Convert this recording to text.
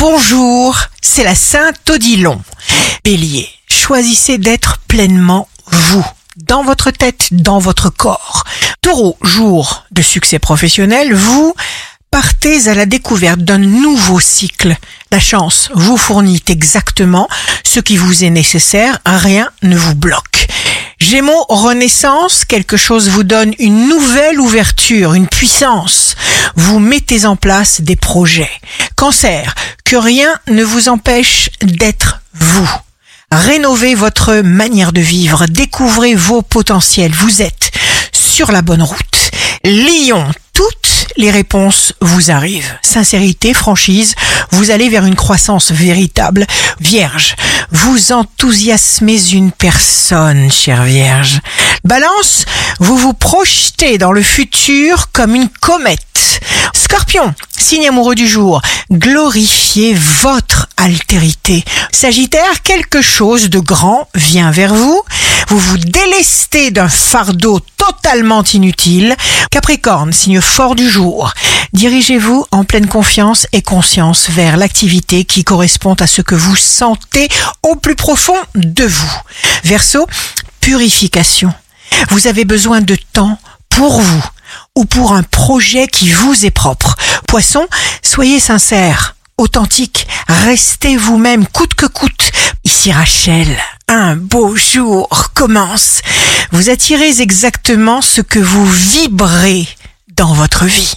Bonjour, c'est la Sainte Odilon. Bélier, choisissez d'être pleinement vous, dans votre tête, dans votre corps. Taureau, jour de succès professionnel, vous partez à la découverte d'un nouveau cycle. La chance vous fournit exactement ce qui vous est nécessaire, rien ne vous bloque. Gémeaux, renaissance, quelque chose vous donne une nouvelle ouverture, une puissance. Vous mettez en place des projets. Cancer, que rien ne vous empêche d'être vous. Rénovez votre manière de vivre, découvrez vos potentiels, vous êtes sur la bonne route. Lion, les réponses vous arrivent. Sincérité, franchise, vous allez vers une croissance véritable. Vierge, vous enthousiasmez une personne, chère Vierge. Balance, vous vous projetez dans le futur comme une comète. Scorpion, signe amoureux du jour, glorifiez votre altérité. Sagittaire, quelque chose de grand vient vers vous. Vous vous délestez d'un fardeau totalement inutile. Capricorne, signe fort du jour, dirigez-vous en pleine confiance et conscience vers l'activité qui correspond à ce que vous sentez au plus profond de vous. Verseau, purification. Vous avez besoin de temps pour vous ou pour un projet qui vous est propre. Poisson, soyez sincère, authentique, restez vous-même coûte que coûte. Ici Rachel, un beau jour commence. Vous attirez exactement ce que vous vibrez dans votre vie.